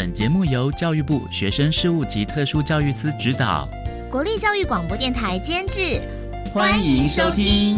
本节目由教育部学生事务及特殊教育司指导，国立教育广播电台监制，欢迎收听。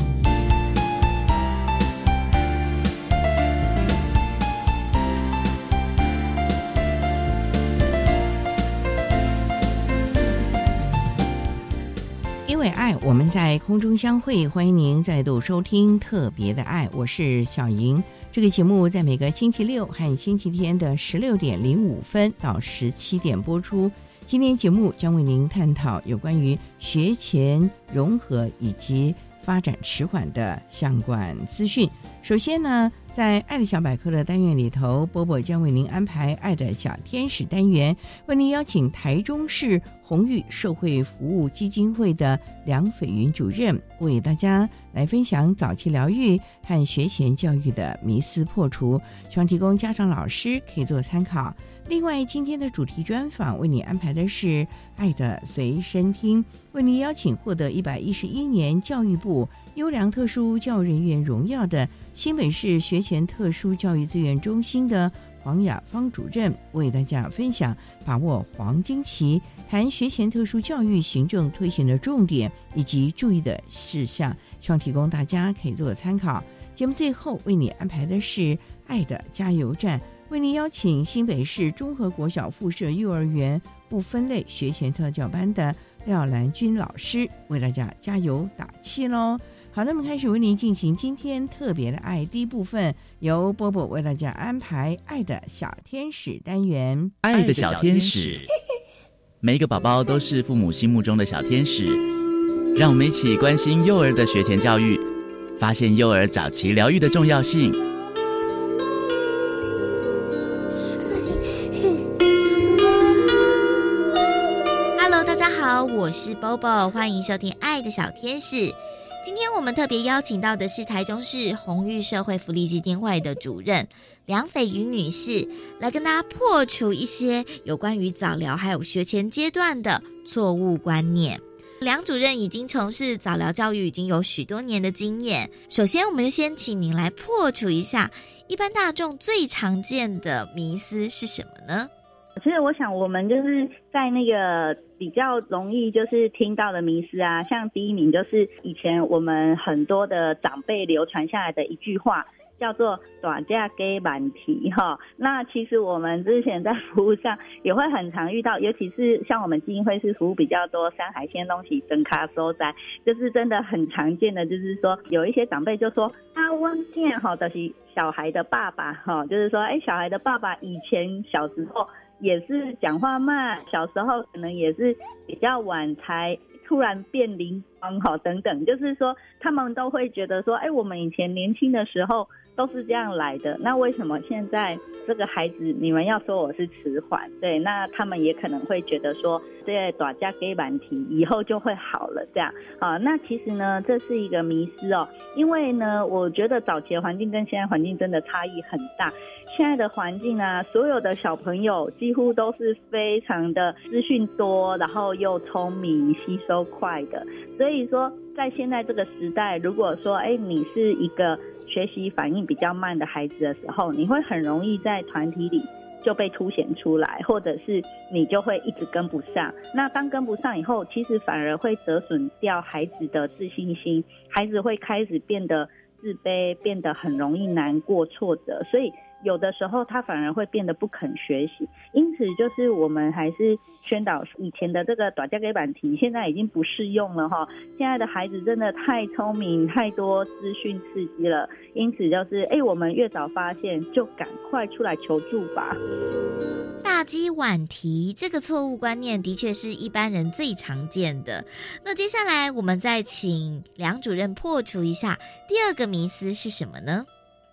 因为爱，我们在空中相会，欢迎您再度收听《特别的爱》，我是小莹。这个节目在每个星期六和星期天的十六点零五分到十七点播出。今天节目将为您探讨有关于学前融合以及发展迟缓的相关资讯。首先呢。在爱的小百科的单元里头，波波将为您安排“爱的小天使”单元，为您邀请台中市红玉社会服务基金会的梁斐云主任，为大家来分享早期疗愈和学前教育的迷思破除，希望提供家长、老师可以做参考。另外，今天的主题专访为你安排的是“爱的随身听”，为您邀请获得一百一十一年教育部优良特殊教育人员荣耀的。新北市学前特殊教育资源中心的黄雅芳主任为大家分享把握黄金期，谈学前特殊教育行政推行的重点以及注意的事项，希望提供大家可以做参考。节目最后为你安排的是爱的加油站，为您邀请新北市综合国小附设幼儿园不分类学前特教班的廖兰君老师为大家加油打气喽。好，那么开始为您进行今天特别的爱第一部分，由波波为大家安排“爱的小天使”单元。爱的小天使，每一个宝宝都是父母心目中的小天使。让我们一起关心幼儿的学前教育，发现幼儿早期疗愈的重要性。是 Bobo，欢迎收听《爱的小天使》。今天我们特别邀请到的是台中市红玉社会福利基金会的主任梁斐云女士，来跟大家破除一些有关于早疗还有学前阶段的错误观念。梁主任已经从事早疗教育已经有许多年的经验。首先，我们先请您来破除一下一般大众最常见的迷思是什么呢？其实我想，我们就是在那个比较容易就是听到的迷思啊，像第一名就是以前我们很多的长辈流传下来的一句话，叫做“短价给满提”哈。那其实我们之前在服务上也会很常遇到，尤其是像我们基金会是服务比较多山海鲜东西整卡收在，就是真的很常见的，就是说有一些长辈就说啊，我见哈的是小孩的爸爸哈，就是说哎，小孩的爸爸以前小时候。也是讲话慢，小时候可能也是比较晚才突然变灵光哈等等，就是说他们都会觉得说，哎，我们以前年轻的时候。都是这样来的，那为什么现在这个孩子你们要说我是迟缓？对，那他们也可能会觉得说，这短假给满题以后就会好了，这样啊？那其实呢，这是一个迷失哦，因为呢，我觉得早期的环境跟现在环境真的差异很大。现在的环境啊，所有的小朋友几乎都是非常的资讯多，然后又聪明、吸收快的，所以说在现在这个时代，如果说哎，你是一个。学习反应比较慢的孩子的时候，你会很容易在团体里就被凸显出来，或者是你就会一直跟不上。那当跟不上以后，其实反而会折损掉孩子的自信心，孩子会开始变得自卑，变得很容易难过、挫折。所以有的时候他反而会变得不肯学习。因此，就是我们还是宣导以前的这个短价给板题，现在已经不适用了哈。现在的孩子真的太聪明，太多资讯刺激了。因此，就是哎，我们越早发现，就赶快出来求助吧。大鸡晚提这个错误观念，的确是一般人最常见的。那接下来，我们再请梁主任破除一下第二个迷思是什么呢？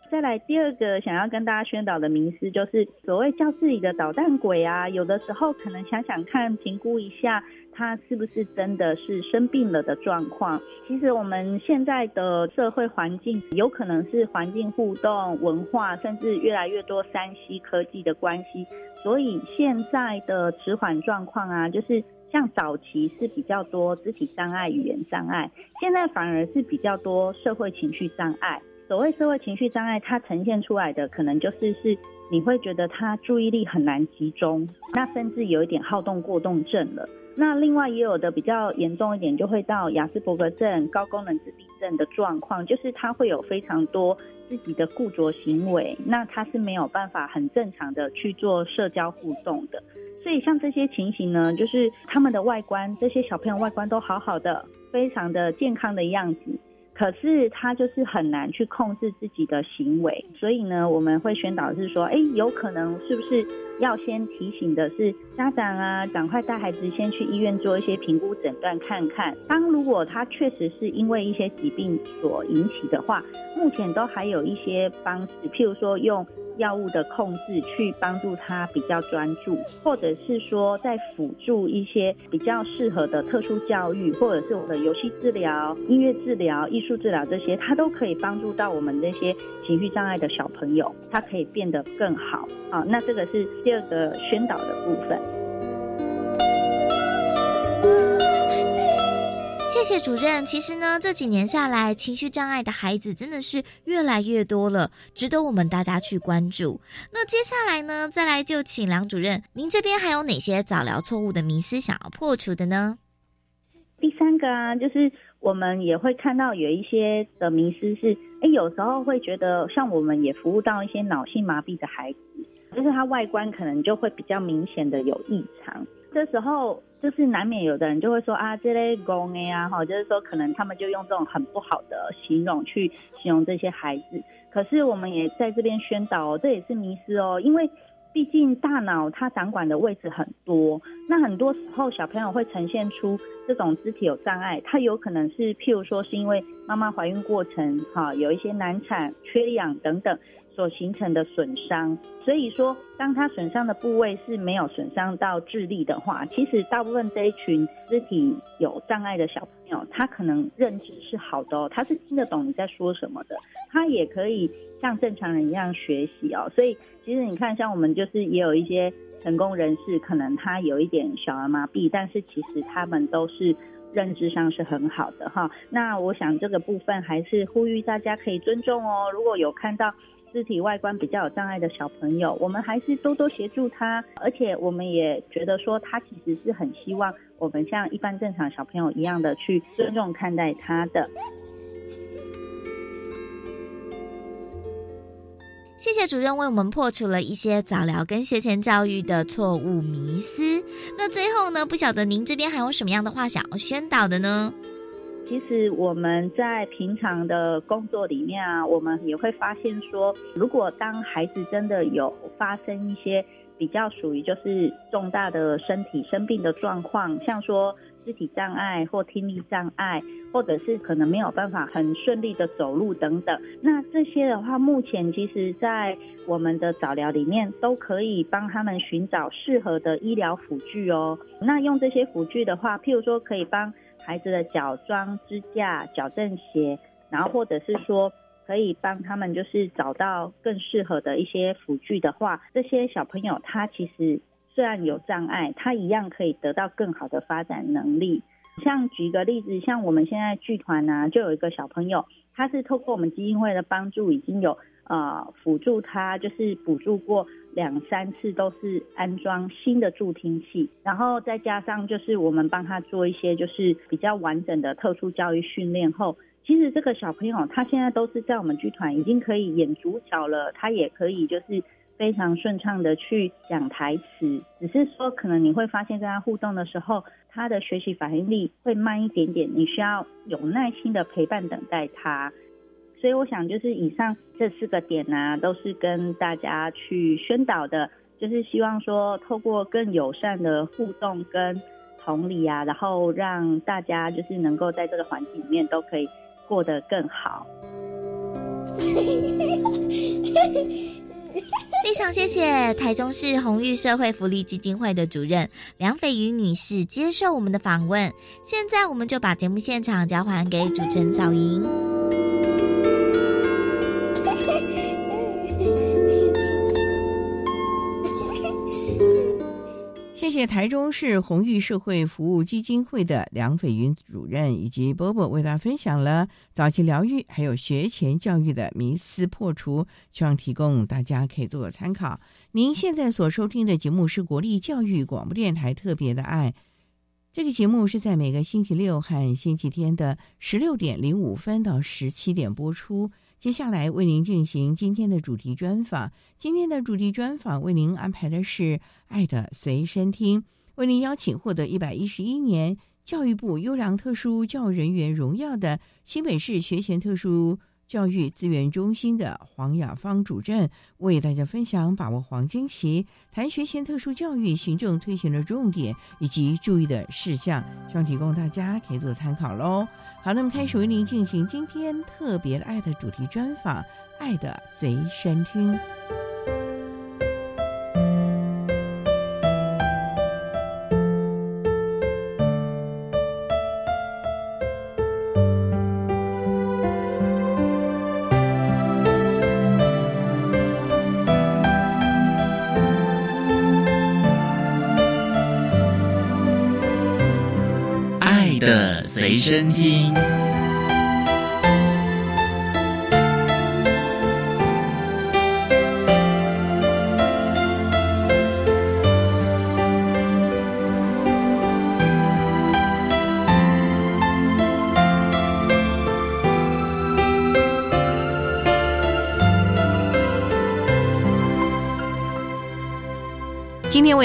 再来第二个想要跟大家宣导的名思，就是所谓教室里的捣蛋鬼啊，有的时候可能想想看，评估一下他是不是真的是生病了的状况。其实我们现在的社会环境，有可能是环境互动、文化，甚至越来越多三 C 科技的关系，所以现在的迟缓状况啊，就是像早期是比较多肢体障碍、语言障碍，现在反而是比较多社会情绪障碍。所谓社会情绪障碍，它呈现出来的可能就是是你会觉得他注意力很难集中，那甚至有一点好动过动症了。那另外也有的比较严重一点，就会到雅斯伯格症、高功能自闭症的状况，就是他会有非常多自己的固着行为，那他是没有办法很正常的去做社交互动的。所以像这些情形呢，就是他们的外观，这些小朋友外观都好好的，非常的健康的样子。可是他就是很难去控制自己的行为，所以呢，我们会宣导是说，哎，有可能是不是要先提醒的是家长啊，赶快带孩子先去医院做一些评估诊断看看。当如果他确实是因为一些疾病所引起的话，目前都还有一些方式，譬如说用。药物的控制去帮助他比较专注，或者是说在辅助一些比较适合的特殊教育，或者是我们的游戏治疗、音乐治疗、艺术治疗这些，它都可以帮助到我们那些情绪障碍的小朋友，他可以变得更好。好，那这个是第二个宣导的部分。谢主任。其实呢，这几年下来，情绪障碍的孩子真的是越来越多了，值得我们大家去关注。那接下来呢，再来就请梁主任，您这边还有哪些早疗错误的迷思想要破除的呢？第三个啊，就是我们也会看到有一些的迷思是，哎，有时候会觉得，像我们也服务到一些脑性麻痹的孩子，就是他外观可能就会比较明显的有异常，这时候。就是难免有的人就会说啊，这类公哎呀，哈，就是说可能他们就用这种很不好的形容去形容这些孩子。可是我们也在这边宣导哦，这也是迷失哦，因为毕竟大脑它掌管的位置很多，那很多时候小朋友会呈现出这种肢体有障碍，他有可能是譬如说是因为妈妈怀孕过程哈有一些难产、缺氧等等。所形成的损伤，所以说，当他损伤的部位是没有损伤到智力的话，其实大部分这一群肢体有障碍的小朋友，他可能认知是好的哦，他是听得懂你在说什么的，他也可以像正常人一样学习哦。所以，其实你看，像我们就是也有一些成功人士，可能他有一点小儿麻痹，但是其实他们都是认知上是很好的哈。那我想这个部分还是呼吁大家可以尊重哦。如果有看到。肢体外观比较有障碍的小朋友，我们还是多多协助他，而且我们也觉得说他其实是很希望我们像一般正常小朋友一样的去尊重看待他的。谢谢主任为我们破除了一些早疗跟学前教育的错误迷思。那最后呢，不晓得您这边还有什么样的话想要宣导的呢？其实我们在平常的工作里面啊，我们也会发现说，如果当孩子真的有发生一些比较属于就是重大的身体生病的状况，像说肢体障碍或听力障碍，或者是可能没有办法很顺利的走路等等，那这些的话，目前其实在我们的早疗里面都可以帮他们寻找适合的医疗辅具哦。那用这些辅具的话，譬如说可以帮。孩子的脚装支架、矫正鞋，然后或者是说可以帮他们就是找到更适合的一些辅具的话，这些小朋友他其实虽然有障碍，他一样可以得到更好的发展能力。像举个例子，像我们现在剧团呢，就有一个小朋友，他是透过我们基金会的帮助，已经有呃辅助他，就是补助过。两三次都是安装新的助听器，然后再加上就是我们帮他做一些就是比较完整的特殊教育训练后，其实这个小朋友他现在都是在我们剧团已经可以演主角了，他也可以就是非常顺畅的去讲台词，只是说可能你会发现跟他互动的时候，他的学习反应力会慢一点点，你需要有耐心的陪伴等待他。所以我想就是以上这四个点呢，都是跟大家去宣导的，就是希望说透过更友善的互动跟同理啊，然后让大家就是能够在这个环境里面都可以过得更好。非常谢谢台中市红玉社会福利基金会的主任梁斐瑜女士接受我们的访问。现在我们就把节目现场交还给主持人小莹。谢台中市红玉社会服务基金会的梁斐云主任以及波波为大家分享了早期疗愈还有学前教育的迷思破除，希望提供大家可以做个参考。您现在所收听的节目是国立教育广播电台特别的爱，这个节目是在每个星期六和星期天的十六点零五分到十七点播出。接下来为您进行今天的主题专访。今天的主题专访为您安排的是《爱的随身听》，为您邀请获得一百一十一年教育部优良特殊教育人员荣耀的新北市学前特殊。教育资源中心的黄雅芳主任为大家分享把握黄金期，谈学前特殊教育行政推行的重点以及注意的事项，希望提供大家可以做参考喽。好，那么开始为您进行今天特别爱的主题专访，《爱的随身听》。的随身听。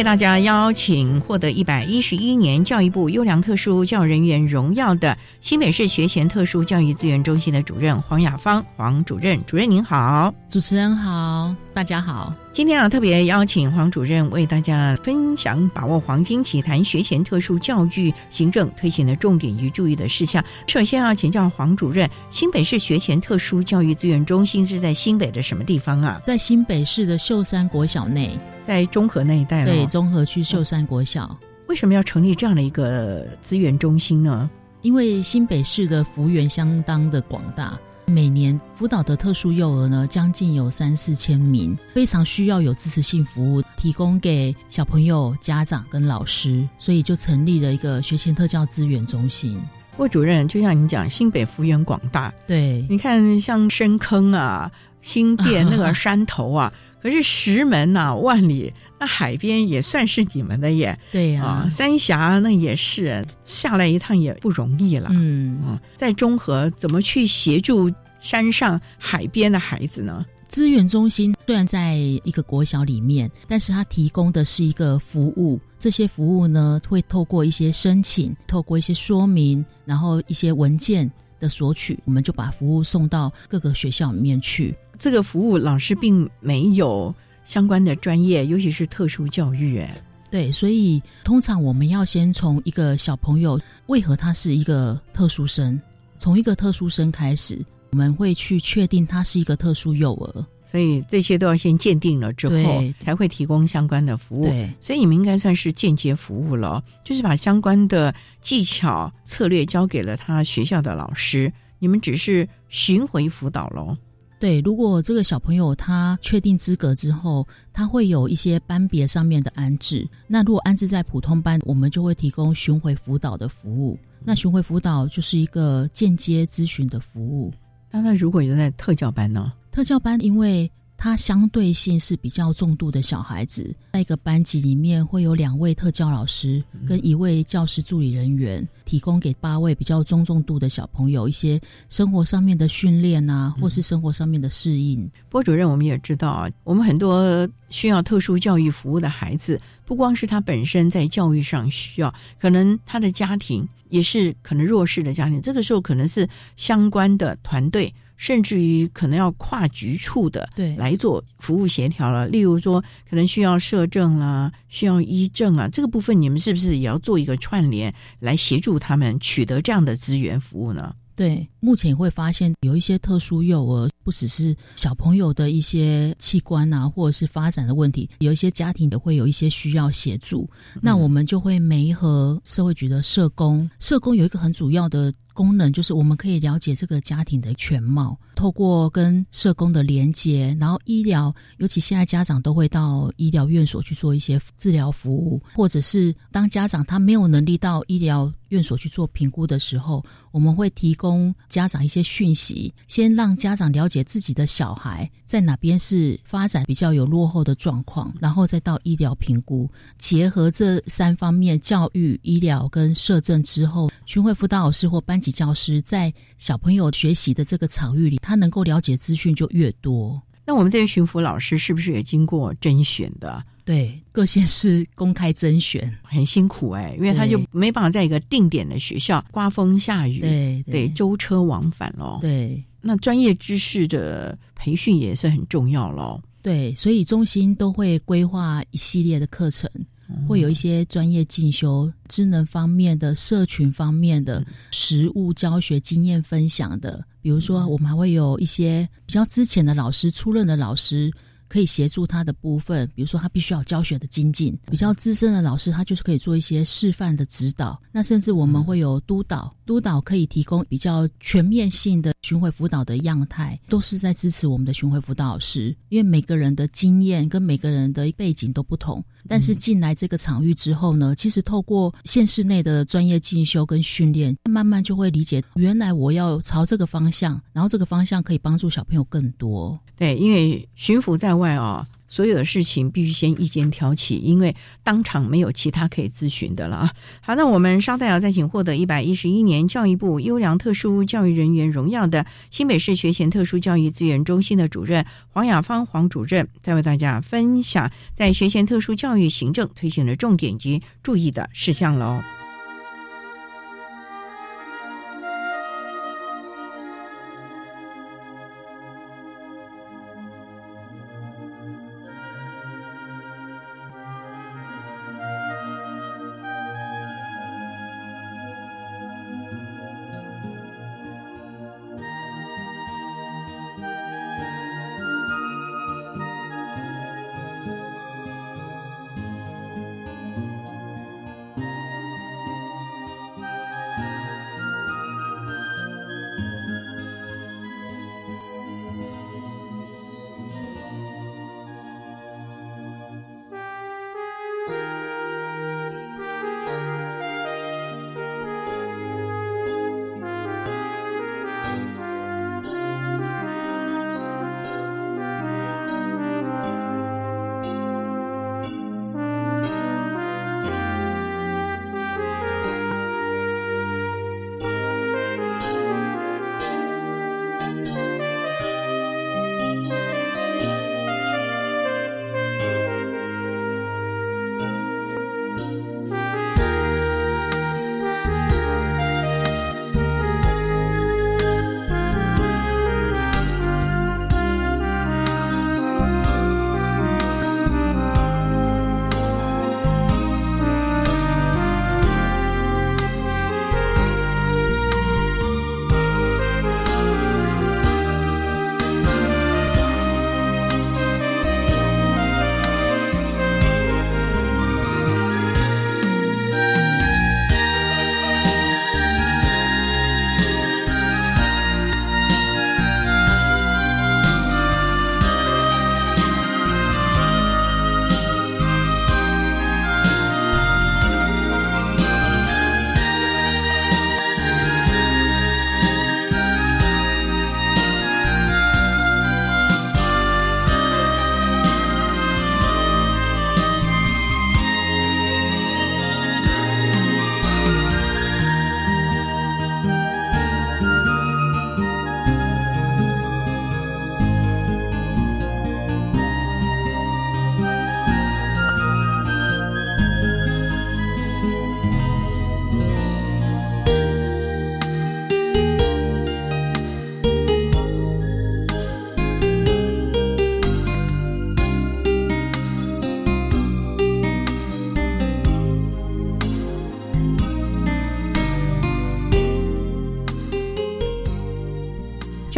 为大家邀请获得一百一十一年教育部优良特殊教育人员荣耀的新北市学前特殊教育资源中心的主任黄雅芳黄主任，主任您好，主持人好，大家好。今天啊，特别邀请黄主任为大家分享把握黄金期谈学前特殊教育行政推行的重点与注意的事项。首先要请教黄主任，新北市学前特殊教育资源中心是在新北的什么地方啊？在新北市的秀山国小内。在中和那一带对，中和区秀山国小，为什么要成立这样的一个资源中心呢？因为新北市的幅员相当的广大，每年辅导的特殊幼儿呢，将近有三四千名，非常需要有支持性服务提供给小朋友、家长跟老师，所以就成立了一个学前特教资源中心。魏主任，就像你讲，新北幅员广大，对，你看像深坑啊、新店那个 山头啊。可是石门呐，万里那海边也算是你们的耶。对呀，三峡那也是下来一趟也不容易了。嗯嗯，在中和怎么去协助山上海边的孩子呢？资源中心虽然在一个国小里面，但是它提供的是一个服务。这些服务呢，会透过一些申请，透过一些说明，然后一些文件的索取，我们就把服务送到各个学校里面去。这个服务老师并没有相关的专业，尤其是特殊教育。哎，对，所以通常我们要先从一个小朋友为何他是一个特殊生，从一个特殊生开始，我们会去确定他是一个特殊幼儿。所以这些都要先鉴定了之后，才会提供相关的服务。对，所以你们应该算是间接服务了，就是把相关的技巧策略交给了他学校的老师，你们只是巡回辅导喽。对，如果这个小朋友他确定资格之后，他会有一些班别上面的安置。那如果安置在普通班，我们就会提供巡回辅导的服务。那巡回辅导就是一个间接咨询的服务。那那如果有在特教班呢？特教班因为他相对性是比较重度的小孩子，在一个班级里面会有两位特教老师跟一位教师助理人员，提供给八位比较中重度的小朋友一些生活上面的训练啊，或是生活上面的适应。波主任，我们也知道啊，我们很多需要特殊教育服务的孩子，不光是他本身在教育上需要，可能他的家庭也是可能弱势的家庭，这个时候可能是相关的团队。甚至于可能要跨局处的对来做服务协调了，例如说可能需要社政啦，需要医政啊，这个部分你们是不是也要做一个串联，来协助他们取得这样的资源服务呢？对，目前会发现有一些特殊幼儿，不只是小朋友的一些器官啊，或者是发展的问题，有一些家庭也会有一些需要协助，那我们就会媒合社会局的社工，社工有一个很主要的。功能就是我们可以了解这个家庭的全貌，透过跟社工的连接，然后医疗，尤其现在家长都会到医疗院所去做一些治疗服务，或者是当家长他没有能力到医疗院所去做评估的时候，我们会提供家长一些讯息，先让家长了解自己的小孩在哪边是发展比较有落后的状况，然后再到医疗评估，结合这三方面教育、医疗跟社政之后，巡回辅导老师或班。级教师在小朋友学习的这个场域里，他能够了解资讯就越多。那我们这些巡抚老师是不是也经过甄选的？对，各县市公开甄选，很辛苦哎，因为他就没办法在一个定点的学校，刮风下雨，对对，舟车往返喽。对，那专业知识的培训也是很重要喽。对，所以中心都会规划一系列的课程。会有一些专业进修、智能方面的、社群方面的、实物教学经验分享的，比如说，我们还会有一些比较之前的老师、出任的老师。可以协助他的部分，比如说他必须要教学的精进，比较资深的老师他就是可以做一些示范的指导。那甚至我们会有督导，督导可以提供比较全面性的巡回辅导的样态，都是在支持我们的巡回辅导老师。因为每个人的经验跟每个人的背景都不同，但是进来这个场域之后呢，其实透过县市内的专业进修跟训练，慢慢就会理解，原来我要朝这个方向，然后这个方向可以帮助小朋友更多。对，因为巡抚在外啊，所有的事情必须先一肩挑起，因为当场没有其他可以咨询的了啊。好，那我们稍待要再请获得一百一十一年教育部优良特殊教育人员荣耀的新北市学前特殊教育资源中心的主任黄雅芳黄主任，再为大家分享在学前特殊教育行政推行的重点及注意的事项喽。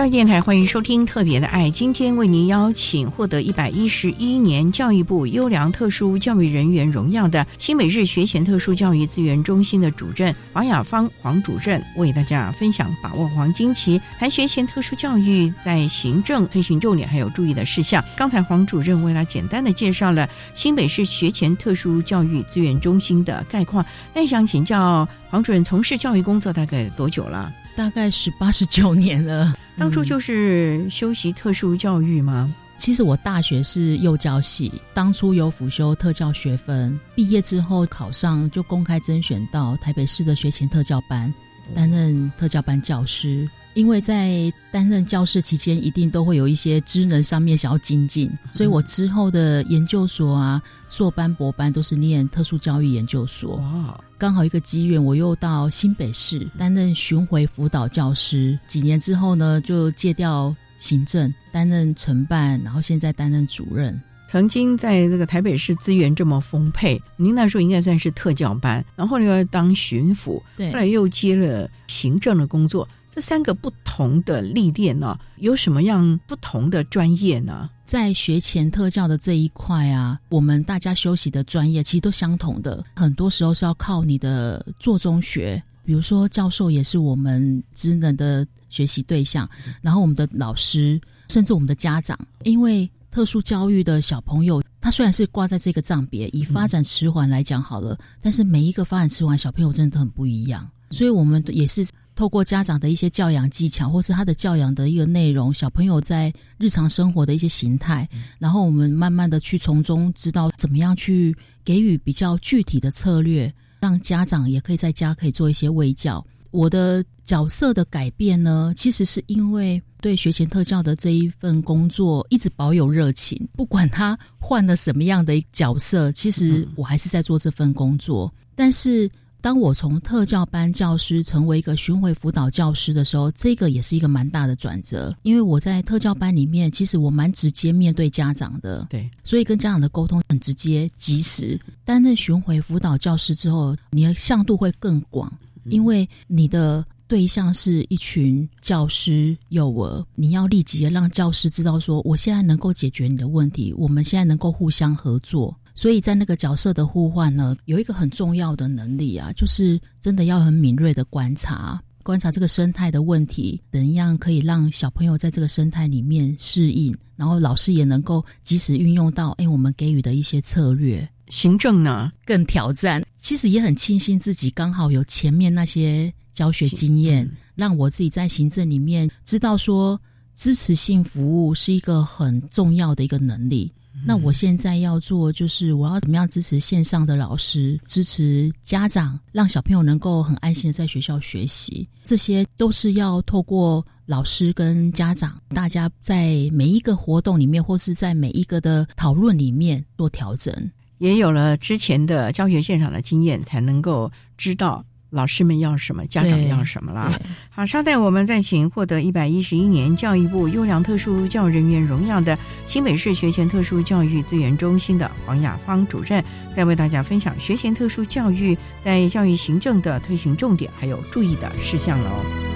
教育电台欢迎收听《特别的爱》，今天为您邀请获得一百一十一年教育部优良特殊教育人员荣耀的新北市学前特殊教育资源中心的主任王雅芳黄主任，为大家分享把握黄金期，谈学前特殊教育在行政推行重点还有注意的事项。刚才黄主任为了简单的介绍了新北市学前特殊教育资源中心的概况，那想请教黄主任，从事教育工作大概多久了？大概十八十九年了。当初就是修习特殊教育吗？其实我大学是幼教系，当初有辅修特教学分，毕业之后考上就公开甄选到台北市的学前特教班，担任特教班教师。因为在担任教师期间，一定都会有一些职能上面想要精进，所以我之后的研究所啊、硕班、博班都是念特殊教育研究所。哇，刚好一个机缘，我又到新北市担任巡回辅导教师。几年之后呢，就借调行政，担任承办，然后现在担任主任。曾经在这个台北市资源这么丰沛，您那时候应该算是特教班，然后又当巡抚，对，后来又接了行政的工作。这三个不同的历练呢，有什么样不同的专业呢？在学前特教的这一块啊，我们大家修习的专业其实都相同的，很多时候是要靠你的做中学，比如说教授也是我们职能的学习对象，然后我们的老师，甚至我们的家长，因为特殊教育的小朋友，他虽然是挂在这个账别，以发展迟缓来讲好了，但是每一个发展迟缓小朋友真的都很不一样，所以我们也是。透过家长的一些教养技巧，或是他的教养的一个内容，小朋友在日常生活的一些形态，然后我们慢慢的去从中知道怎么样去给予比较具体的策略，让家长也可以在家可以做一些微教。我的角色的改变呢，其实是因为对学前特教的这一份工作一直保有热情，不管他换了什么样的角色，其实我还是在做这份工作，但是。当我从特教班教师成为一个巡回辅导教师的时候，这个也是一个蛮大的转折。因为我在特教班里面，其实我蛮直接面对家长的，对，所以跟家长的沟通很直接、及时。担任巡回辅导教师之后，你的向度会更广，因为你的对象是一群教师、幼儿，你要立即让教师知道说，我现在能够解决你的问题，我们现在能够互相合作。所以在那个角色的互换呢，有一个很重要的能力啊，就是真的要很敏锐的观察，观察这个生态的问题，怎样可以让小朋友在这个生态里面适应，然后老师也能够及时运用到，哎，我们给予的一些策略。行政呢更挑战，其实也很庆幸自己刚好有前面那些教学经验，让我自己在行政里面知道说，支持性服务是一个很重要的一个能力。那我现在要做，就是我要怎么样支持线上的老师，支持家长，让小朋友能够很安心的在学校学习，这些都是要透过老师跟家长，大家在每一个活动里面，或是在每一个的讨论里面做调整，也有了之前的教学现场的经验，才能够知道。老师们要什么，家长要什么了？好，稍待，我们再请获得一百一十一年教育部优良特殊教育人员荣耀的新北市学前特殊教育资源中心的黄雅芳主任，再为大家分享学前特殊教育在教育行政的推行重点，还有注意的事项喽。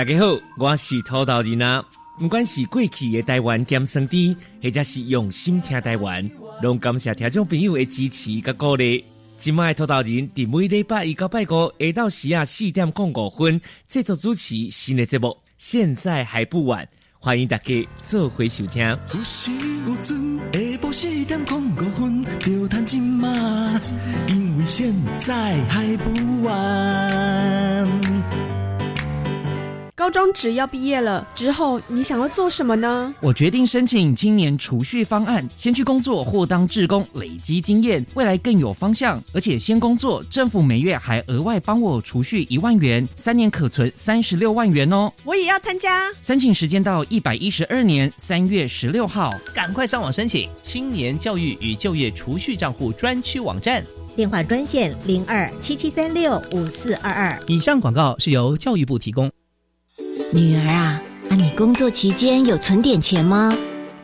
大家好，我是土豆人啊。不管是过去的台湾点生地，或者是用心听台湾，拢感谢听众朋友的支持甲鼓励。今麦土豆人伫每礼拜一到拜五下到时啊四点共五分，制作主持新的节目。现在还不晚。欢迎大家做回收听。有时有阵，下晡四点空五分，就赚一马，因为现在还不晚。高中只要毕业了之后，你想要做什么呢？我决定申请青年储蓄方案，先去工作或当志工，累积经验，未来更有方向。而且先工作，政府每月还额外帮我储蓄一万元，三年可存三十六万元哦。我也要参加。申请时间到一百一十二年三月十六号，赶快上网申请青年教育与就业储蓄账户专区网站，电话专线零二七七三六五四二二。以上广告是由教育部提供。女儿啊，啊，你工作期间有存点钱吗？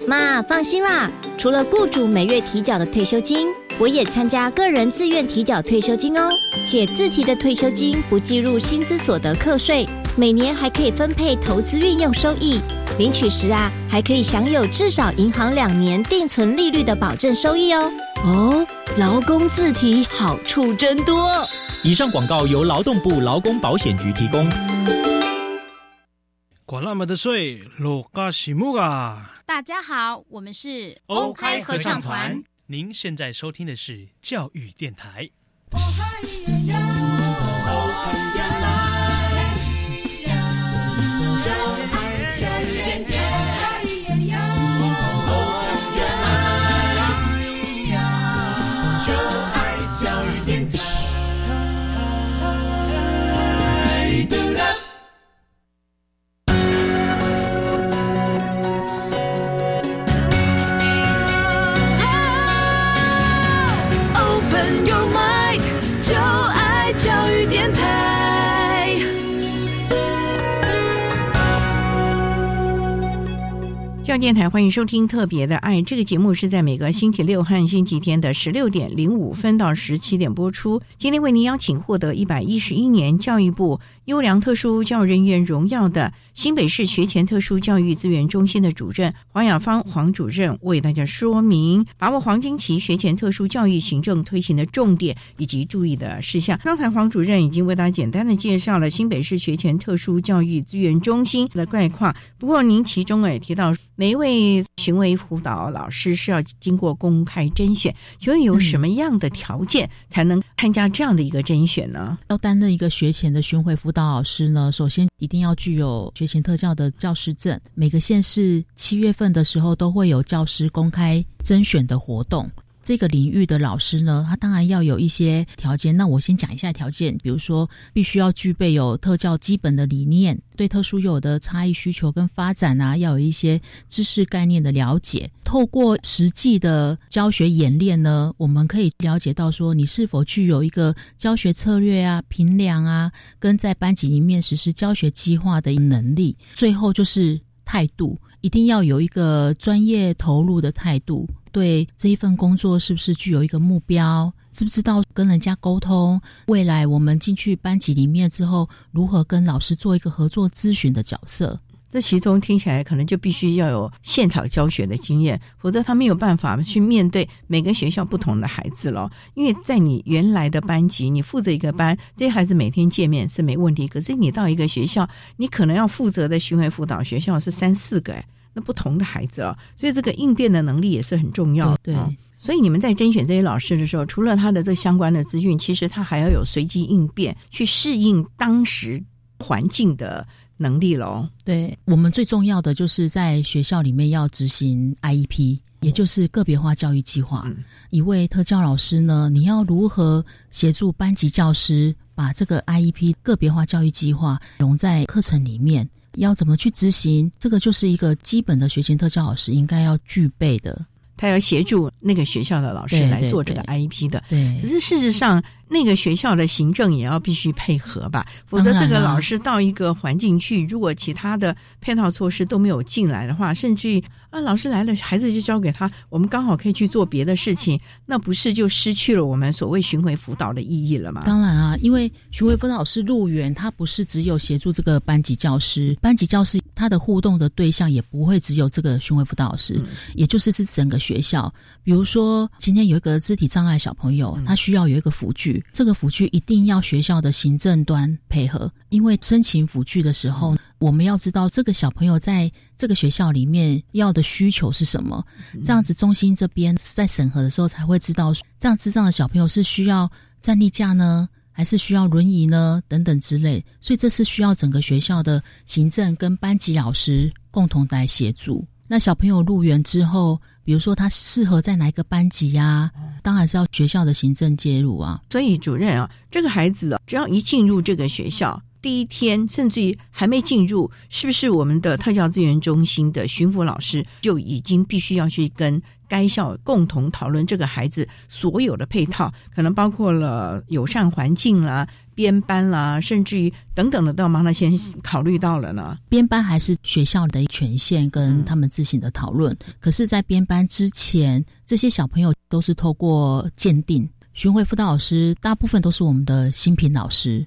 妈，放心啦，除了雇主每月提缴的退休金，我也参加个人自愿提缴退休金哦。且自提的退休金不计入薪资所得课税，每年还可以分配投资运用收益。领取时啊，还可以享有至少银行两年定存利率的保证收益哦。哦，劳工自提好处真多。以上广告由劳动部劳工保险局提供。管那么的水，落嘎西木啊！大家好，我们是欧开合唱团。您现在收听的是教育电台。电台欢迎收听《特别的爱》这个节目，是在每个星期六和星期天的十六点零五分到十七点播出。今天为您邀请获得一百一十一年教育部优良特殊教育人员荣耀的新北市学前特殊教育资源中心的主任黄雅芳黄主任，为大家说明把握黄金期学前特殊教育行政推行的重点以及注意的事项。刚才黄主任已经为大家简单的介绍了新北市学前特殊教育资源中心的概况，不过您其中也提到。每一位巡回辅导老师是要经过公开甄选，请问有什么样的条件才能参加这样的一个甄选呢？要担任一个学前的巡回辅导老师呢，首先一定要具有学前特教的教师证。每个县市七月份的时候都会有教师公开甄选的活动。这个领域的老师呢，他当然要有一些条件。那我先讲一下条件，比如说，必须要具备有特教基本的理念，对特殊有的差异需求跟发展啊，要有一些知识概念的了解。透过实际的教学演练呢，我们可以了解到说，你是否具有一个教学策略啊、评量啊，跟在班级里面实施教学计划的能力。最后就是态度，一定要有一个专业投入的态度。对这一份工作是不是具有一个目标？知不知道跟人家沟通？未来我们进去班级里面之后，如何跟老师做一个合作咨询的角色？这其中听起来可能就必须要有现场教学的经验，否则他没有办法去面对每个学校不同的孩子了。因为在你原来的班级，你负责一个班，这些孩子每天见面是没问题。可是你到一个学校，你可能要负责的巡回辅导学校是三四个哎。那不同的孩子啊，所以这个应变的能力也是很重要。对，所以你们在甄选这些老师的时候，除了他的这相关的资讯，其实他还要有随机应变、去适应当时环境的能力喽。对我们最重要的就是在学校里面要执行 IEP，也就是个别化教育计划。一位特教老师呢，你要如何协助班级教师把这个 IEP 个别化教育计划融在课程里面？要怎么去执行？这个就是一个基本的学前特教老师应该要具备的。他要协助那个学校的老师来做这个 IEP 的。对，可是事实上。那个学校的行政也要必须配合吧，否则这个老师到一个环境去，如果其他的配套措施都没有进来的话，甚至啊，老师来了，孩子就交给他，我们刚好可以去做别的事情，那不是就失去了我们所谓巡回辅导的意义了吗？当然啊，因为巡回辅导老师入园，他不是只有协助这个班级教师，班级教师他的互动的对象也不会只有这个巡回辅导老师，也就是是整个学校，比如说今天有一个肢体障碍小朋友，他需要有一个辅具，这个辅具一定要学校的行政端配合，因为申请辅具的时候，我们要知道这个小朋友在这个学校里面要的需求是什么，这样子中心这边在审核的时候才会知道，这样智障的小朋友是需要站立架呢。还是需要轮椅呢，等等之类，所以这是需要整个学校的行政跟班级老师共同来协助。那小朋友入园之后，比如说他适合在哪一个班级呀？当然是要学校的行政介入啊。所以主任啊，这个孩子只要一进入这个学校。第一天，甚至于还没进入，是不是我们的特教资源中心的巡抚老师就已经必须要去跟该校共同讨论这个孩子所有的配套，可能包括了友善环境啦、编班啦，甚至于等等的，都要帮他先考虑到了呢？编班还是学校的权限跟他们自行的讨论，可是，在编班之前，这些小朋友都是透过鉴定。巡回辅导老师大部分都是我们的新品老师，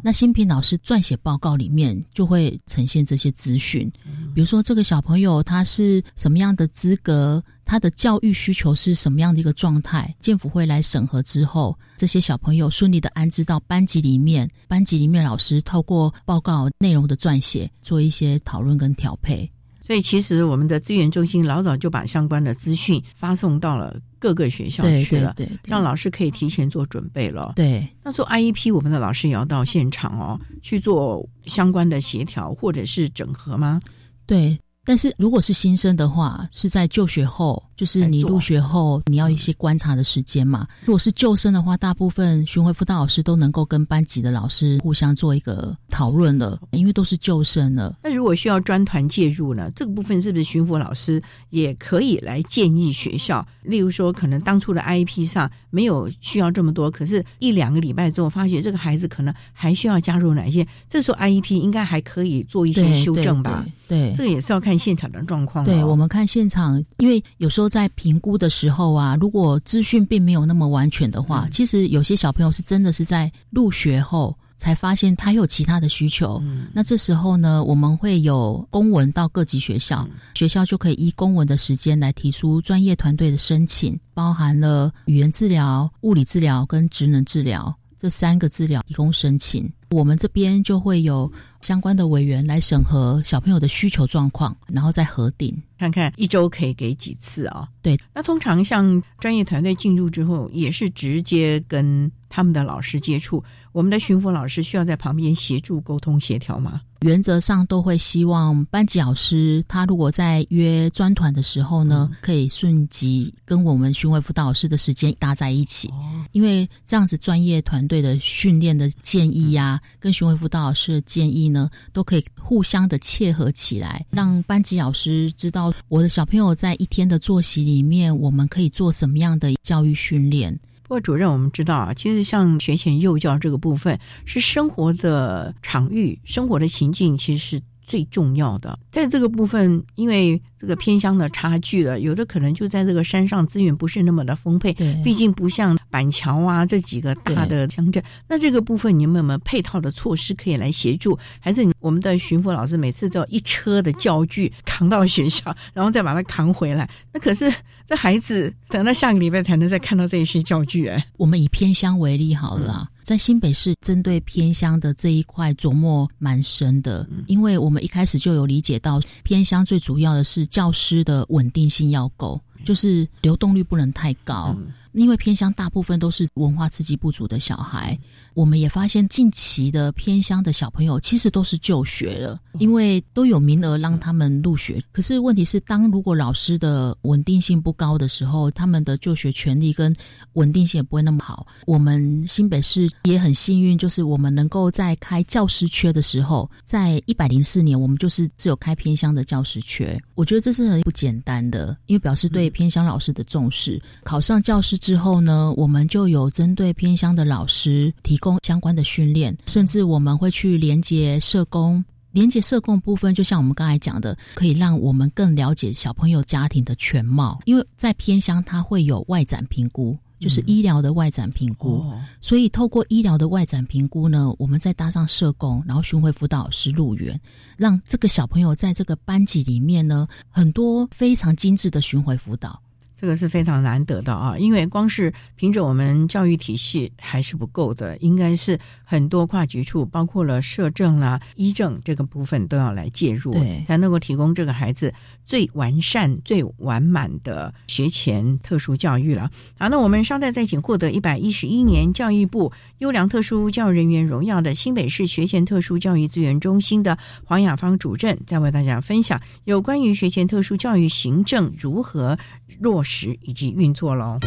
那新品老师撰写报告里面就会呈现这些资讯，比如说这个小朋友他是什么样的资格，他的教育需求是什么样的一个状态，建府会来审核之后，这些小朋友顺利的安置到班级里面，班级里面老师透过报告内容的撰写做一些讨论跟调配。所以，其实我们的资源中心老早就把相关的资讯发送到了各个学校去了，对，让老师可以提前做准备了。对，那做 IEP，我们的老师也要到现场哦，去做相关的协调或者是整合吗？对。但是如果是新生的话，是在就学后，就是你入学后，你要一些观察的时间嘛。如果是旧生的话，大部分巡回辅导老师都能够跟班级的老师互相做一个讨论了，因为都是旧生了。那如果需要专团介入呢？这个部分是不是巡抚老师也可以来建议学校？例如说，可能当初的 IEP 上没有需要这么多，可是一两个礼拜之后，发觉这个孩子可能还需要加入哪些？这时候 IEP 应该还可以做一些修正吧？对，这个也是要看。现场的状况，对我们看现场，因为有时候在评估的时候啊，如果资讯并没有那么完全的话，其实有些小朋友是真的是在入学后才发现他有其他的需求。那这时候呢，我们会有公文到各级学校，学校就可以依公文的时间来提出专业团队的申请，包含了语言治疗、物理治疗跟职能治疗。这三个治疗提供申请，我们这边就会有相关的委员来审核小朋友的需求状况，然后再核定，看看一周可以给几次啊？对，那通常像专业团队进入之后，也是直接跟他们的老师接触，我们的巡抚老师需要在旁边协助沟通协调吗？原则上都会希望班级老师，他如果在约专团的时候呢，可以顺即跟我们巡回辅导老师的时间搭在一起，因为这样子专业团队的训练的建议呀，跟巡回辅导老师的建议呢，都可以互相的切合起来，让班级老师知道我的小朋友在一天的作息里面，我们可以做什么样的教育训练。不过主任，我们知道啊，其实像学前幼教这个部分，是生活的场域、生活的情境，其实是最重要的。在这个部分，因为这个偏乡的差距了，有的可能就在这个山上，资源不是那么的丰沛。对，毕竟不像板桥啊这几个大的乡镇。那这个部分，你们有没有配套的措施可以来协助？还是我们的巡抚老师每次都要一车的教具扛到学校，然后再把它扛回来？那可是。这孩子等到下个礼拜才能再看到这一些教具哎。我们以偏乡为例好了，在新北市针对偏乡的这一块琢磨蛮深的，因为我们一开始就有理解到偏乡最主要的是教师的稳定性要够，就是流动率不能太高。因为偏乡大部分都是文化刺激不足的小孩，我们也发现近期的偏乡的小朋友其实都是就学了，因为都有名额让他们入学。可是问题是，当如果老师的稳定性不高的时候，他们的就学权利跟稳定性也不会那么好。我们新北市也很幸运，就是我们能够在开教师缺的时候，在一百零四年，我们就是只有开偏乡的教师缺。我觉得这是很不简单的，因为表示对偏乡老师的重视。考上教师。之后呢，我们就有针对偏乡的老师提供相关的训练，甚至我们会去连接社工，连接社工部分，就像我们刚才讲的，可以让我们更了解小朋友家庭的全貌。因为在偏乡，它会有外展评估，就是医疗的外展评估，所以透过医疗的外展评估呢，我们再搭上社工，然后巡回辅导老师入园，让这个小朋友在这个班级里面呢，很多非常精致的巡回辅导。这个是非常难得的啊，因为光是凭着我们教育体系还是不够的，应该是很多跨局处，包括了社政啦、医政这个部分都要来介入，对，才能够提供这个孩子最完善、最完满的学前特殊教育了。好，那我们稍待再请获得一百一十一年教育部优良特殊教育人员荣耀的新北市学前特殊教育资源中心的黄雅芳主任，再为大家分享有关于学前特殊教育行政如何落时以及运作了。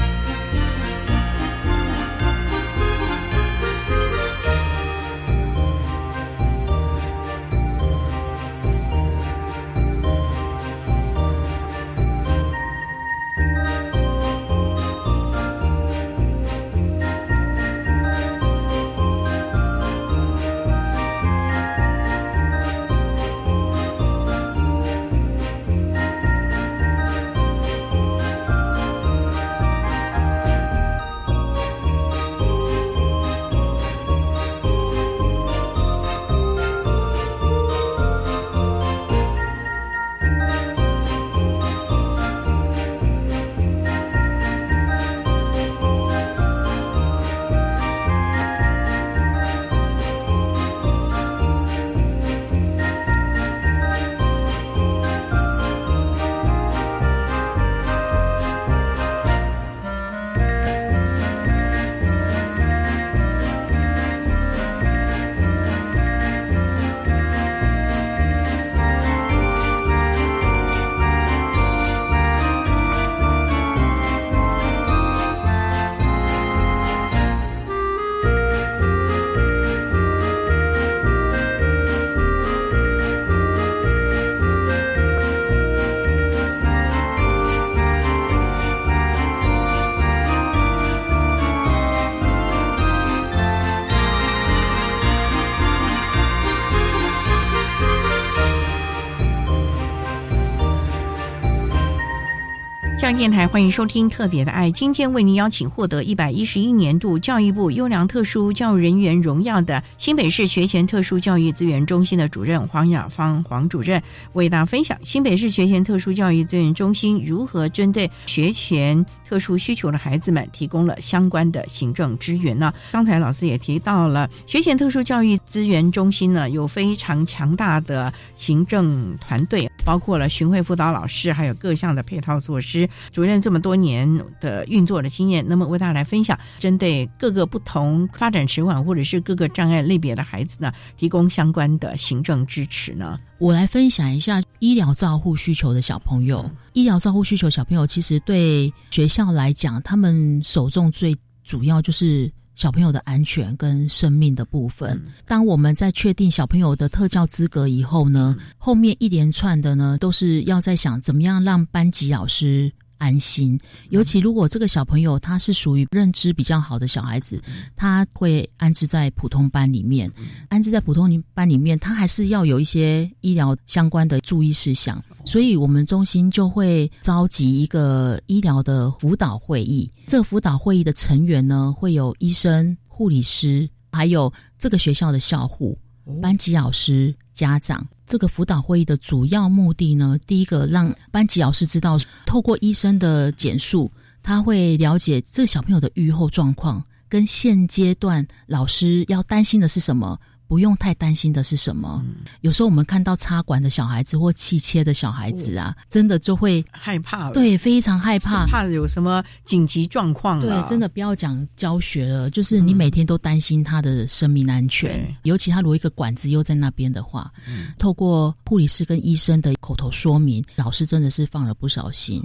电台欢迎收听《特别的爱》，今天为您邀请获得一百一十一年度教育部优良特殊教育人员荣耀的新北市学前特殊教育资源中心的主任黄雅芳黄主任，为大家分享新北市学前特殊教育资源中心如何针对学前特殊需求的孩子们提供了相关的行政支援呢？刚才老师也提到了，学前特殊教育资源中心呢有非常强大的行政团队，包括了巡回辅导老师，还有各项的配套措施。主任这么多年的运作的经验，那么为大家来分享，针对各个不同发展迟缓或者是各个障碍类别的孩子呢，提供相关的行政支持呢？我来分享一下医疗照护需求的小朋友。医疗照护需求小朋友，其实对学校来讲，他们首重最主要就是小朋友的安全跟生命的部分。当我们在确定小朋友的特教资格以后呢，后面一连串的呢，都是要在想怎么样让班级老师。安心，尤其如果这个小朋友他是属于认知比较好的小孩子，他会安置在普通班里面。安置在普通班里面，他还是要有一些医疗相关的注意事项。所以，我们中心就会召集一个医疗的辅导会议。这个辅导会议的成员呢，会有医生、护理师，还有这个学校的校护、班级老师、家长。这个辅导会议的主要目的呢，第一个让班级老师知道，透过医生的简述，他会了解这个小朋友的愈后状况，跟现阶段老师要担心的是什么。不用太担心的是什么？有时候我们看到插管的小孩子或气切的小孩子啊，真的就会害怕，对，非常害怕，怕有什么紧急状况。对，真的不要讲教学了，就是你每天都担心他的生命安全，尤其他如果一个管子又在那边的话，透过护理师跟医生的口头说明，老师真的是放了不少心。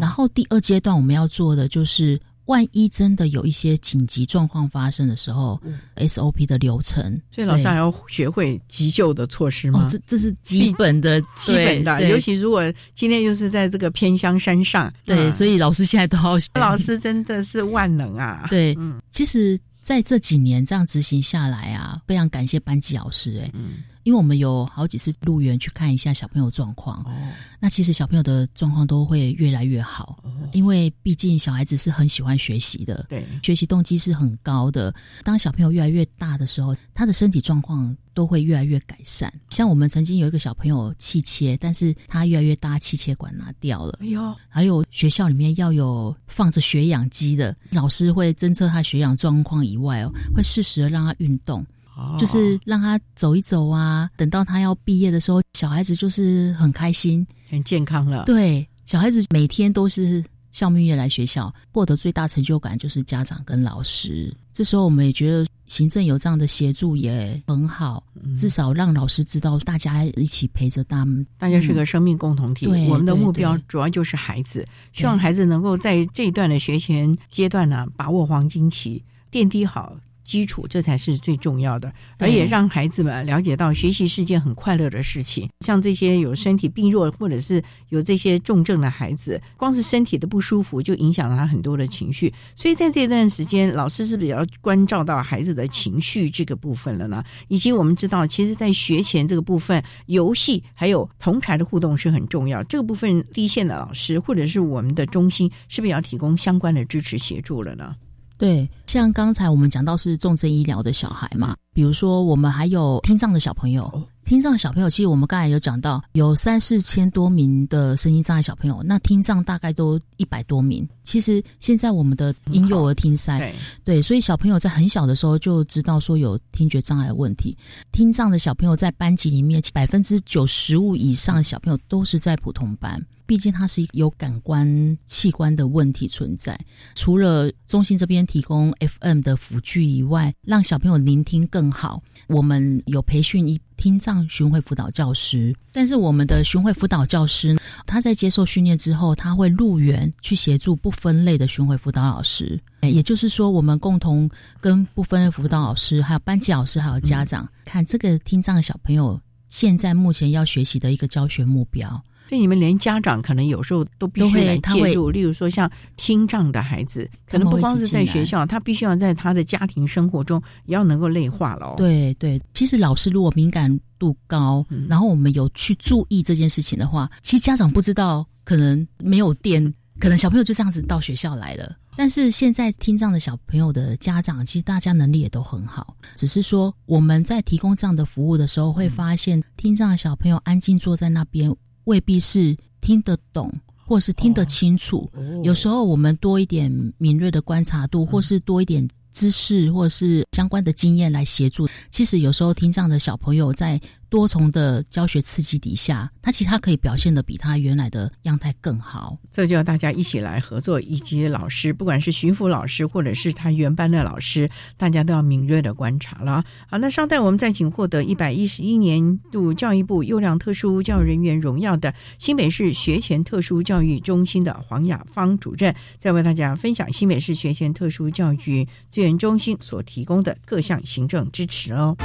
然后第二阶段我们要做的就是。万一真的有一些紧急状况发生的时候，SOP 的流程，所以老师还要学会急救的措施吗？这这是基本的，基本的。尤其如果今天又是在这个偏乡山上，对，所以老师现在都要。老师真的是万能啊！对，嗯，其实在这几年这样执行下来啊，非常感谢班级老师，哎，因为我们有好几次入园去看一下小朋友状况，哦，那其实小朋友的状况都会越来越好，因为毕竟小孩子是很喜欢学习的，对，学习动机是很高的。当小朋友越来越大的时候，他的身体状况都会越来越改善。像我们曾经有一个小朋友气切，但是他越来越大，气切管拿掉了。哎呦，还有学校里面要有放着血氧机的，老师会侦测他血氧状况以外哦，会适时的让他运动。就是让他走一走啊，等到他要毕业的时候，小孩子就是很开心、很健康了。对，小孩子每天都是笑眯眯来学校，获得最大成就感就是家长跟老师。这时候我们也觉得行政有这样的协助也很好，至少让老师知道大家一起陪着他们，大家是个生命共同体。我们的目标主要就是孩子，希望孩子能够在这一段的学前阶段呢，把握黄金期，奠定好。基础，这才是最重要的，而也让孩子们了解到学习是件很快乐的事情。像这些有身体病弱或者是有这些重症的孩子，光是身体的不舒服就影响了他很多的情绪。所以在这段时间，老师是比较关照到孩子的情绪这个部分了呢。以及我们知道，其实，在学前这个部分，游戏还有同台的互动是很重要。这个部分，第一线的老师或者是我们的中心，是不是要提供相关的支持协助了呢？对，像刚才我们讲到是重症医疗的小孩嘛，比如说我们还有听障的小朋友，听障小朋友其实我们刚才有讲到，有三四千多名的声音障碍小朋友，那听障大概都一百多名。其实现在我们的婴幼儿听塞，对，所以小朋友在很小的时候就知道说有听觉障碍问题。听障的小朋友在班级里面，百分之九十五以上的小朋友都是在普通班。毕竟它是有感官器官的问题存在，除了中心这边提供 FM 的辅具以外，让小朋友聆听更好，我们有培训一听障巡回辅导教师。但是我们的巡回辅导教师，他在接受训练之后，他会入园去协助不分类的巡回辅导老师。也就是说，我们共同跟不分类辅导老师、还有班级老师、还有家长，看这个听障小朋友现在目前要学习的一个教学目标。所以你们连家长可能有时候都必须来介入，例如说像听障的孩子，可能不光是在学校，他必须要在他的家庭生活中也要能够内化了。对对，其实老师如果敏感度高，然后我们有去注意这件事情的话，其实家长不知道，可能没有电，可能小朋友就这样子到学校来了。但是现在听障的小朋友的家长，其实大家能力也都很好，只是说我们在提供这样的服务的时候，会发现听障的小朋友安静坐在那边。未必是听得懂，或是听得清楚。有时候我们多一点敏锐的观察度，或是多一点。知识或是相关的经验来协助，其实有时候听障的小朋友在多重的教学刺激底下，他其实他可以表现的比他原来的样态更好。这就要大家一起来合作，以及老师，不管是巡抚老师或者是他原班的老师，大家都要敏锐的观察了。好，那稍待我们再请获得一百一十一年度教育部优良特殊教育人员荣耀的新北市学前特殊教育中心的黄雅芳主任，再为大家分享新北市学前特殊教育资源。中心所提供的各项行政支持哦。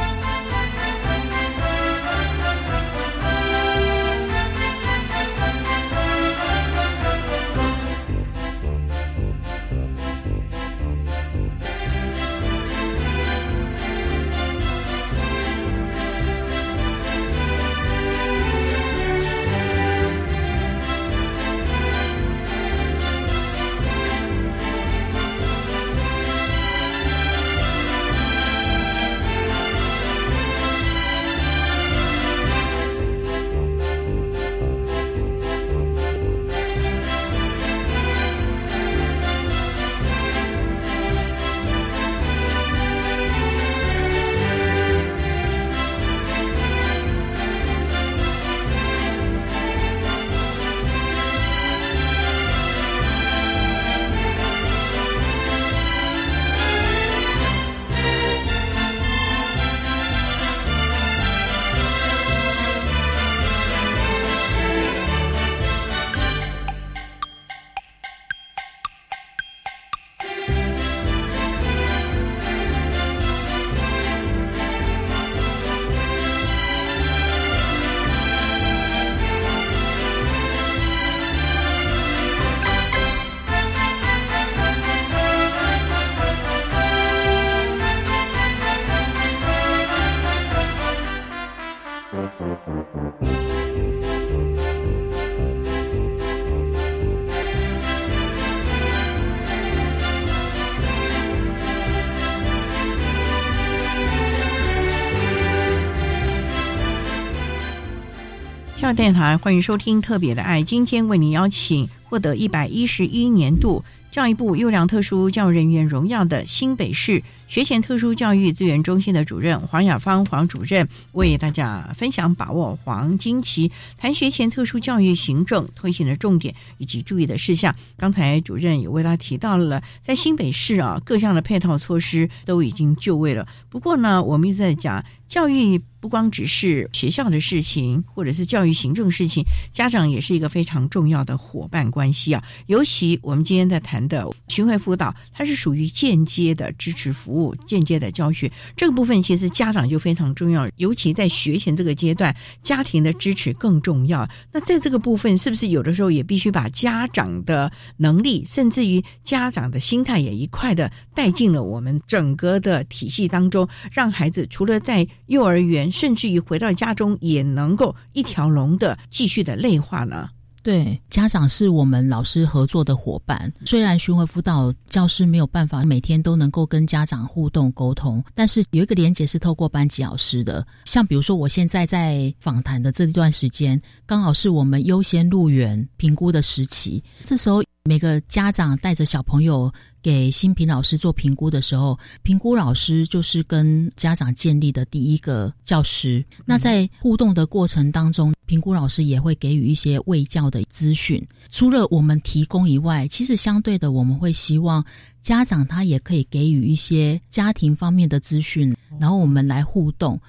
电台，欢迎收听《特别的爱》。今天为您邀请获得一百一十一年度教育部优良特殊教育人员荣耀的新北市学前特殊教育资源中心的主任黄雅芳黄主任，为大家分享把握黄金期谈学前特殊教育行政推行的重点以及注意的事项。刚才主任也为他提到了，在新北市啊，各项的配套措施都已经就位了。不过呢，我们一直在讲教育。不光只是学校的事情，或者是教育行政事情，家长也是一个非常重要的伙伴关系啊。尤其我们今天在谈的巡回辅导，它是属于间接的支持服务、间接的教学这个部分，其实家长就非常重要。尤其在学前这个阶段，家庭的支持更重要。那在这个部分，是不是有的时候也必须把家长的能力，甚至于家长的心态也一块的带进了我们整个的体系当中，让孩子除了在幼儿园。甚至于回到家中也能够一条龙的继续的内化呢？对，家长是我们老师合作的伙伴。虽然巡回辅导教师没有办法每天都能够跟家长互动沟通，但是有一个连结是透过班级老师的。像比如说，我现在在访谈的这段时间，刚好是我们优先入园评估的时期，这时候。每个家长带着小朋友给新平老师做评估的时候，评估老师就是跟家长建立的第一个教师。那在互动的过程当中，评估老师也会给予一些卫教的资讯。除了我们提供以外，其实相对的，我们会希望家长他也可以给予一些家庭方面的资讯，然后我们来互动。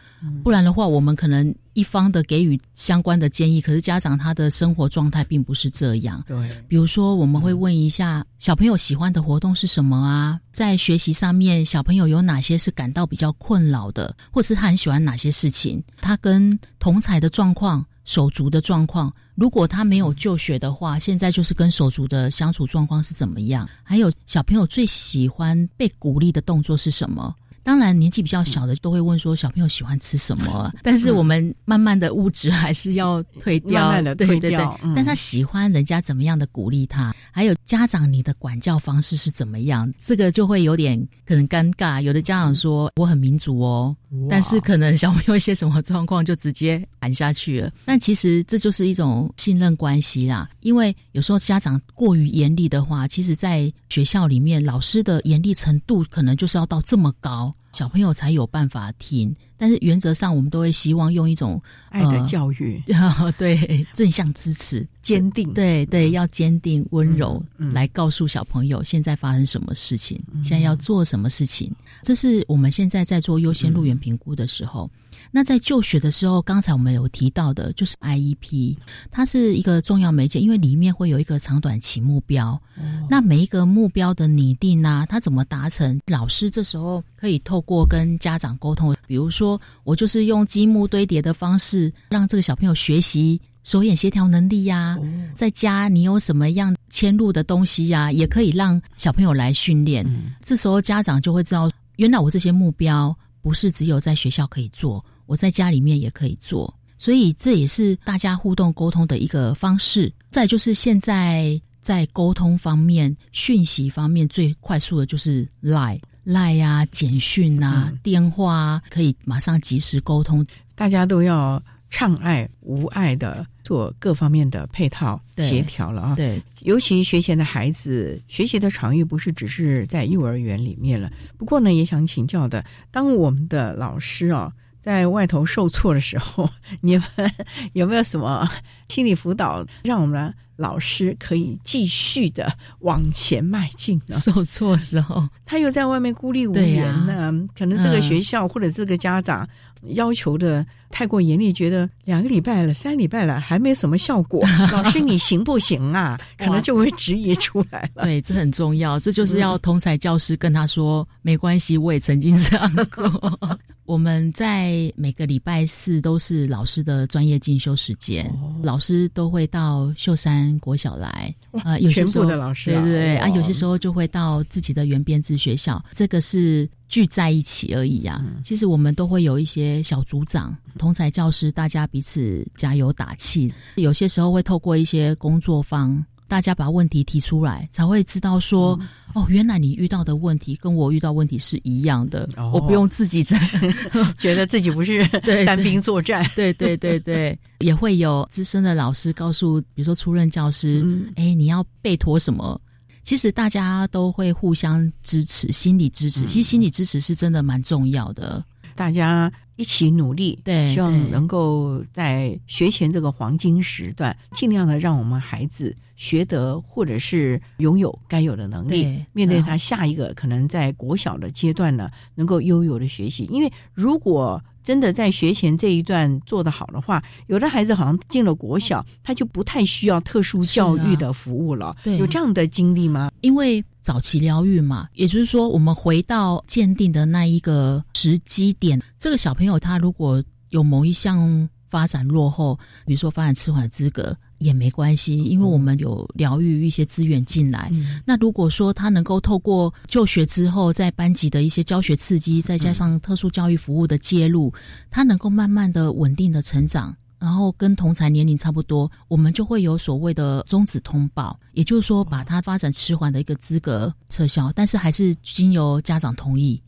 不然的话，我们可能。一方的给予相关的建议，可是家长他的生活状态并不是这样。对，比如说我们会问一下小朋友喜欢的活动是什么啊？在学习上面，小朋友有哪些是感到比较困扰的，或是他很喜欢哪些事情？他跟同才的状况、手足的状况，如果他没有就学的话，现在就是跟手足的相处状况是怎么样？还有小朋友最喜欢被鼓励的动作是什么？当然，年纪比较小的都会问说小朋友喜欢吃什么，但是我们慢慢的物质还是要退掉，慢慢的退掉。但他喜欢人家怎么样的鼓励他，还有家长你的管教方式是怎么样，这个就会有点可能尴尬。有的家长说我很民主哦，但是可能小朋友一些什么状况就直接喊下去了。但其实这就是一种信任关系啦，因为有时候家长过于严厉的话，其实在学校里面老师的严厉程度可能就是要到这么高。小朋友才有办法听，但是原则上我们都会希望用一种爱的教育，对正向支持、坚定，对对，要坚定、温柔来告诉小朋友现在发生什么事情，现在要做什么事情。这是我们现在在做优先入园评估的时候。那在就学的时候，刚才我们有提到的，就是 IEP，它是一个重要媒介，因为里面会有一个长短期目标。那每一个目标的拟定呢，它怎么达成？老师这时候可以透过跟家长沟通，比如说我就是用积木堆叠的方式，让这个小朋友学习手眼协调能力呀。在家你有什么样迁入的东西呀，也可以让小朋友来训练。这时候家长就会知道，原来我这些目标不是只有在学校可以做。我在家里面也可以做，所以这也是大家互动沟通的一个方式。再就是现在在沟通方面、讯息方面最快速的就是 Line、Line 呀、简讯啊、电话，可以马上及时沟通。大家都要畅爱无碍的做各方面的配套协调了啊！对，尤其学前的孩子学习的场域不是只是在幼儿园里面了。不过呢，也想请教的，当我们的老师啊。在外头受挫的时候，你们 有没有什么心理辅导，让我们老师可以继续的往前迈进呢？受挫时候，他又在外面孤立无援呢？可能这个学校或者这个家长要求的太过严厉，觉得两个礼拜了、三礼拜了还没什么效果，老师你行不行啊？可能就会质疑出来了。对，这很重要，这就是要同才教师跟他说，没关系，我也曾经这样过。我们在每个礼拜四都是老师的专业进修时间，老师都会到秀山国小来啊。有些时候的老师，对对对啊，有些时候就会到自己的原编制学校，这个是聚在一起而已呀。其实我们都会有一些小组长、同才教师，大家彼此加油打气。有些时候会透过一些工作坊。大家把问题提出来，才会知道说，哦，原来你遇到的问题跟我遇到问题是一样的，我不用自己在 觉得自己不是 单兵作战。对对对对，也会有资深的老师告诉，比如说初任教师，哎，你要背妥什么？其实大家都会互相支持，心理支持。其实心理支持是真的蛮重要的。大家一起努力，对，希望能够在学前这个黄金时段，尽量的让我们孩子学得或者是拥有该有的能力，面对他下一个可能在国小的阶段呢，能够悠悠的学习。因为如果真的在学前这一段做得好的话，有的孩子好像进了国小，他就不太需要特殊教育的服务了。有这样的经历吗？因为早期疗愈嘛，也就是说，我们回到鉴定的那一个时机点，这个小朋友他如果有某一项发展落后，比如说发展迟缓资格。也没关系，因为我们有疗愈一些资源进来。那如果说他能够透过就学之后，在班级的一些教学刺激，再加上特殊教育服务的介入，他能够慢慢的稳定的成长，然后跟同才年龄差不多，我们就会有所谓的终止通报，也就是说把他发展迟缓的一个资格撤销，但是还是经由家长同意。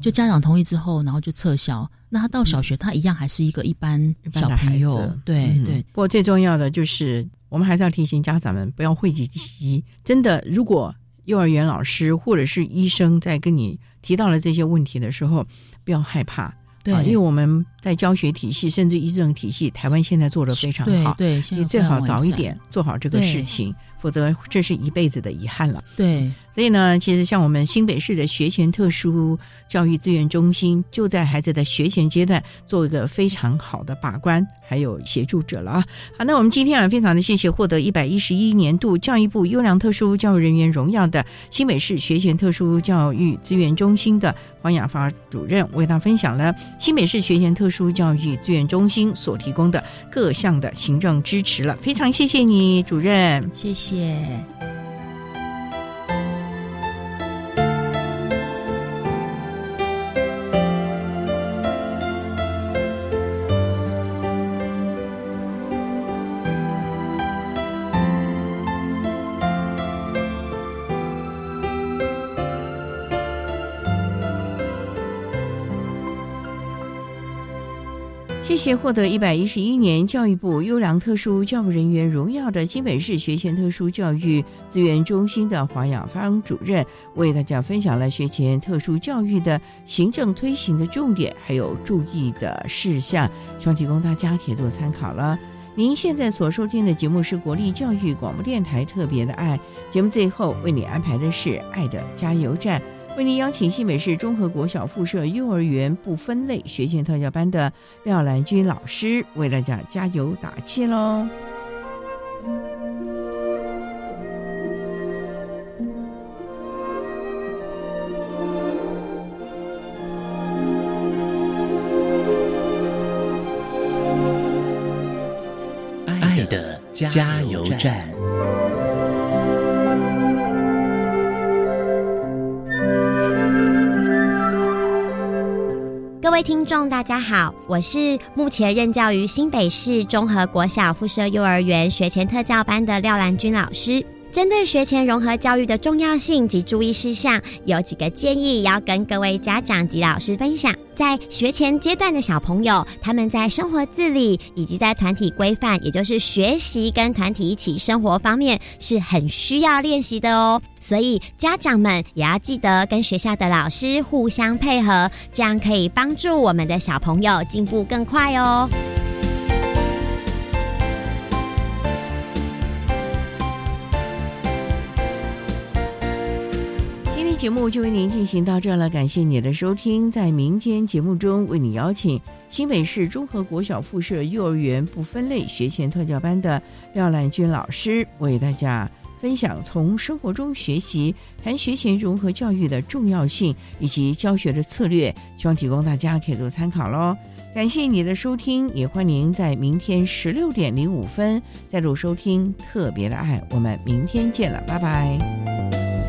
就家长同意之后，然后就撤销。那他到小学，他一样还是一个一般小朋友。对对。不过最重要的就是，我们还是要提醒家长们不要讳疾忌医。真的，如果幼儿园老师或者是医生在跟你提到了这些问题的时候，不要害怕。对，因为我们在教学体系甚至医政体系，台湾现在做的非常好。对，你最好早一点做好这个事情。否则，这是一辈子的遗憾了。对，所以呢，其实像我们新北市的学前特殊教育资源中心，就在孩子的学前阶段做一个非常好的把关还有协助者了啊。好，那我们今天啊，非常的谢谢获得一百一十一年度教育部优良特殊教育人员荣耀的新北市学前特殊教育资源中心的黄雅发主任，为他分享了新北市学前特殊教育资源中心所提供的各项的行政支持了。非常谢谢你，主任，谢谢。谢。获得一百一十一年教育部优良特殊教育人员荣耀的新北市学前特殊教育资源中心的黄雅芳主任，为大家分享了学前特殊教育的行政推行的重点，还有注意的事项，希望提供大家可以做参考了。您现在所收听的节目是国立教育广播电台特别的爱节目，最后为你安排的是爱的加油站。为您邀请新北市中和国小附设幼儿园不分类学前特教班的廖兰君老师为大家加油打气喽！爱的加油站。各位听众，大家好，我是目前任教于新北市综合国小附设幼儿园学前特教班的廖兰君老师。针对学前融合教育的重要性及注意事项，有几个建议要跟各位家长及老师分享。在学前阶段的小朋友，他们在生活自理以及在团体规范，也就是学习跟团体一起生活方面，是很需要练习的哦。所以家长们也要记得跟学校的老师互相配合，这样可以帮助我们的小朋友进步更快哦。节目就为您进行到这了，感谢你的收听。在明天节目中，为你邀请新北市中和国小附设幼儿园不分类学前特教班的廖兰君老师，为大家分享从生活中学习，谈学前融合教育的重要性以及教学的策略，希望提供大家可以做参考喽。感谢你的收听，也欢迎在明天十六点零五分再度收听特别的爱。我们明天见了，拜拜。